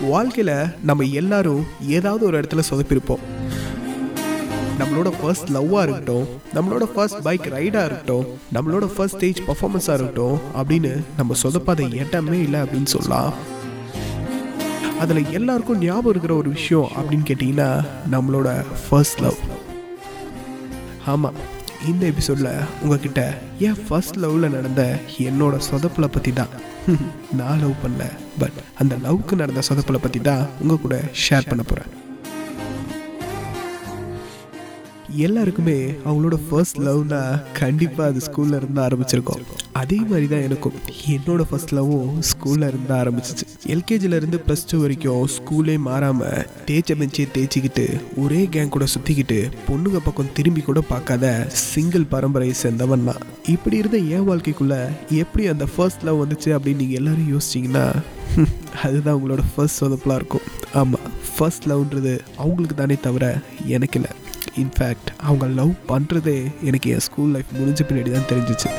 வாழ்க்கையில் நம்ம எல்லாரும் ஏதாவது ஒரு இடத்துல சொதப்பிருப்போம். நம்மளோட ஃபர்ஸ்ட் லவ்வாக இருக்கட்டும் நம்மளோட ஃபர்ஸ்ட் பைக் ரைடாக இருக்கட்டும் நம்மளோட ஃபர்ஸ்ட் ஸ்டேஜ் பர்ஃபார்மன்ஸாக இருக்கட்டும் அப்படின்னு நம்ம சொதப்பாத இடமே இல்லை அப்படின்னு சொல்லலாம். அதில் எல்லாருக்கும் ஞாபகம் இருக்கிற ஒரு விஷயம் அப்படின்னு கேட்டிங்கன்னா நம்மளோட ஃபர்ஸ்ட் லவ் ஆமாம் இந்த எபிசோடில் உங்ககிட்ட என் ஃபர்ஸ்ட் லவ்வில் நடந்த என்னோட சொதப்பில் பற்றி தான் நான் லவ் பண்ணல பட் அந்த லவ்க்கு நடந்த சொதப்பலை பற்றி தான் உங்கள் கூட ஷேர் பண்ண போகிறேன் எல்லாருக்குமே அவங்களோட ஃபர்ஸ்ட் லவ்னா கண்டிப்பாக அது ஸ்கூலில் இருந்து ஆரம்பிச்சிருக்கோம். அதே மாதிரி தான் எனக்கும். என்னோட ஃபர்ஸ்ட் லவ்வும் ஸ்கூலில் இருந்து ஆரம்பிச்சிச்சு. எல்கேஜிலேருந்து ப்ளஸ் டூ வரைக்கும் ஸ்கூலே மாறாமல் தேய்ச்ச பெஞ்சே தேய்ச்சிக்கிட்டு ஒரே கேங் கூட சுற்றிக்கிட்டு பொண்ணுங்க பக்கம் திரும்பி கூட பார்க்காத சிங்கிள் பரம்பரையை சேர்ந்தவன் தான் இப்படி இருந்த என் வாழ்க்கைக்குள்ளே எப்படி அந்த ஃபர்ஸ்ட் லவ் வந்துச்சு அப்படின்னு நீங்கள் எல்லோரும் யோசிச்சிங்கன்னா அதுதான் உங்களோட ஃபர்ஸ்ட் சொதப்பலாக இருக்கும். ஆமாம் ஃபர்ஸ்ட் லவ்ன்றது அவங்களுக்கு தானே தவிர எனக்கு இல்லை. இன்ஃபேக்ட் அவங்க லவ் பண்ணுறதே எனக்கு என் ஸ்கூல் லைஃப் முடிஞ்ச பின்னாடி தான் தெரிஞ்சிச்சு.